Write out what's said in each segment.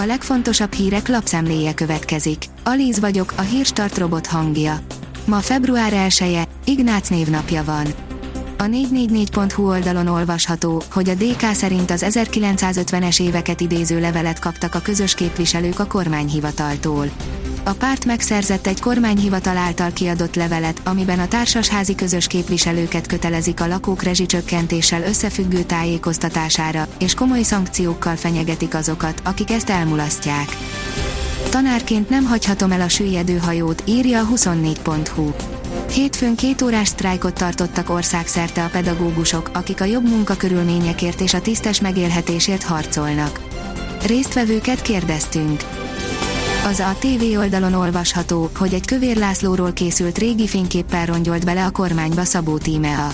A legfontosabb hírek lapszemléje következik. Alíz vagyok, a hírstart robot hangja. Ma február 1-e, Ignác névnapja van. A 444.hu oldalon olvasható, hogy a DK szerint az 1950-es éveket idéző levelet kaptak a közös képviselők a kormányhivataltól. A párt megszerzett egy kormányhivatal által kiadott levelet, amiben a társasházi közös képviselőket kötelezik a lakók rezsicsökkentéssel összefüggő tájékoztatására, és komoly szankciókkal fenyegetik azokat, akik ezt elmulasztják. Tanárként nem hagyhatom el a süllyedő hajót, írja a 24.hu. Hétfőn két órás sztrájkot tartottak országszerte a pedagógusok, akik a jobb munkakörülményekért és a tisztes megélhetésért harcolnak. Résztvevőket kérdeztünk. Az a TV oldalon olvasható, hogy egy Kövér Lászlóról készült régi fényképpel rongyolt bele a kormányba Szabó Tímea.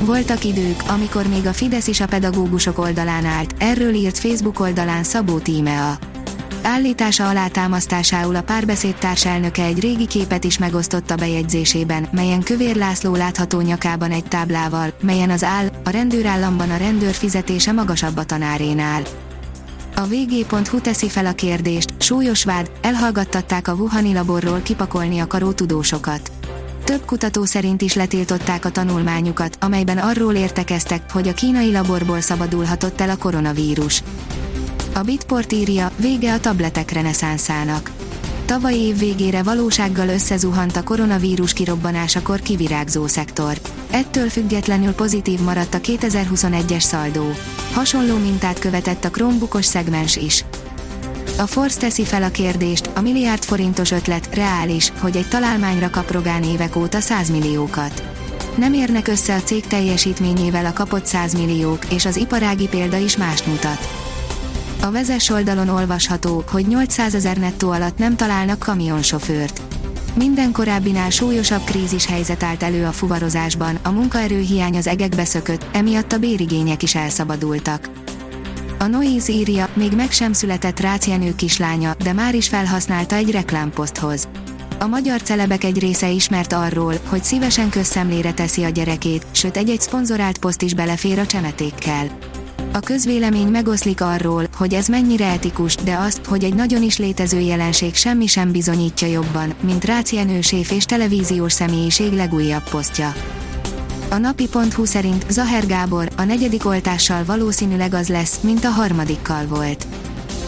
Voltak idők, amikor még a Fidesz is a pedagógusok oldalán állt, erről írt Facebook oldalán Szabó Tímea. Állítása alátámasztásául a párbeszéd társelnöke egy régi képet is megosztott a bejegyzésében, melyen Kövér László látható nyakában egy táblával, melyen az áll, a rendőrállamban a rendőr fizetése magasabb a tanárénál. A vg.hu teszi fel a kérdést, súlyos vád, elhallgattatták a Wuhani laborról kipakolni akaró tudósokat. Több kutató szerint is letiltották a tanulmányukat, amelyben arról értekeztek, hogy a kínai laborból szabadulhatott el a koronavírus. A Bitport írja, vége a tabletek reneszánszának. Tavaly év végére valósággal összezuhant a koronavírus kirobbanásakor kivirágzó szektor. Ettől függetlenül pozitív maradt a 2021-es szaldó. Hasonló mintát követett a Chromebookos szegmens is. A Force teszi fel a kérdést, a milliárd forintos ötlet reális, hogy egy találmányra kaprogán évek óta 100 milliókat. Nem érnek össze a cég teljesítményével a kapott 100 milliók, és az iparági példa is mást mutat. A vezes oldalon olvasható, hogy 800 ezer nettó alatt nem találnak kamionsofőrt. Minden korábbinál súlyosabb krízis helyzet állt elő a fuvarozásban, a munkaerőhiány az egekbe szökött, emiatt a bérigények is elszabadultak. A Noise írja, még meg sem született Rácienő kislánya, de már is felhasználta egy reklámposzthoz. A magyar celebek egy része ismert arról, hogy szívesen közszemlére teszi a gyerekét, sőt egy-egy szponzorált poszt is belefér a csemetékkel. A közvélemény megoszlik arról, hogy ez mennyire etikus, de azt, hogy egy nagyon is létező jelenség semmi sem bizonyítja jobban, mint Ráci Enőséf és televíziós személyiség legújabb posztja. A napi.hu szerint Zaher Gábor a negyedik oltással valószínűleg az lesz, mint a harmadikkal volt.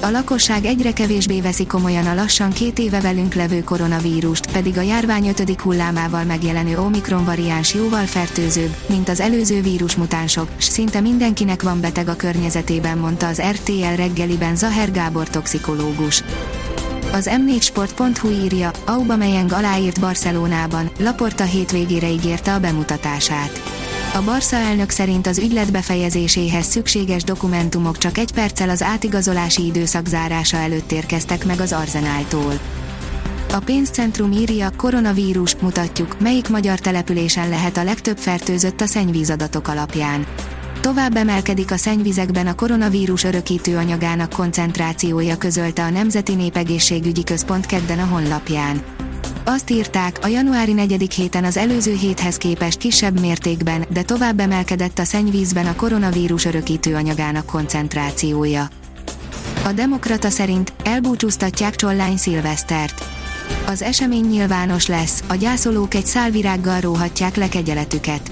A lakosság egyre kevésbé veszi komolyan a lassan két éve velünk levő koronavírust, pedig a járvány ötödik hullámával megjelenő Omikron variáns jóval fertőzőbb, mint az előző vírusmutánsok, s szinte mindenkinek van beteg a környezetében, mondta az RTL reggeliben Zaher Gábor toxikológus. Az m4sport.hu írja, Aubameyang aláírt Barcelonában, Laporta hétvégére ígérte a bemutatását. A Barca elnök szerint az ügylet befejezéséhez szükséges dokumentumok csak egy perccel az átigazolási időszak zárása előtt érkeztek meg az Arzenáltól. A pénzcentrum írja, koronavírus, mutatjuk, melyik magyar településen lehet a legtöbb fertőzött a szennyvízadatok alapján. Tovább emelkedik a szennyvizekben a koronavírus örökítő anyagának koncentrációja közölte a Nemzeti Népegészségügyi Központ kedden a honlapján. Azt írták, a januári negyedik héten az előző héthez képest kisebb mértékben, de tovább emelkedett a szennyvízben a koronavírus örökítő anyagának koncentrációja. A Demokrata szerint elbúcsúztatják Csollány Szilvesztert. Az esemény nyilvános lesz, a gyászolók egy szálvirággal róhatják le kegyeletüket.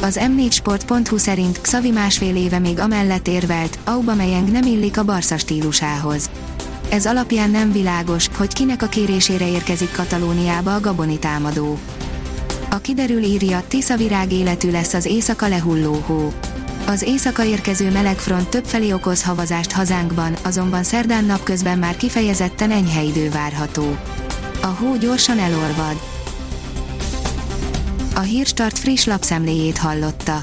Az m4sport.hu szerint Xavi másfél éve még amellett érvelt, Aubameyang nem illik a Barca stílusához. Ez alapján nem világos, hogy kinek a kérésére érkezik Katalóniába a gaboni támadó. A kiderül írja, Tisza virág életű lesz az éjszaka lehulló hó. Az éjszaka érkező melegfront többfelé okoz havazást hazánkban, azonban szerdán napközben már kifejezetten enyhe idő várható. A hó gyorsan elolvad. A Hírstart friss lapszemléjét hallotta.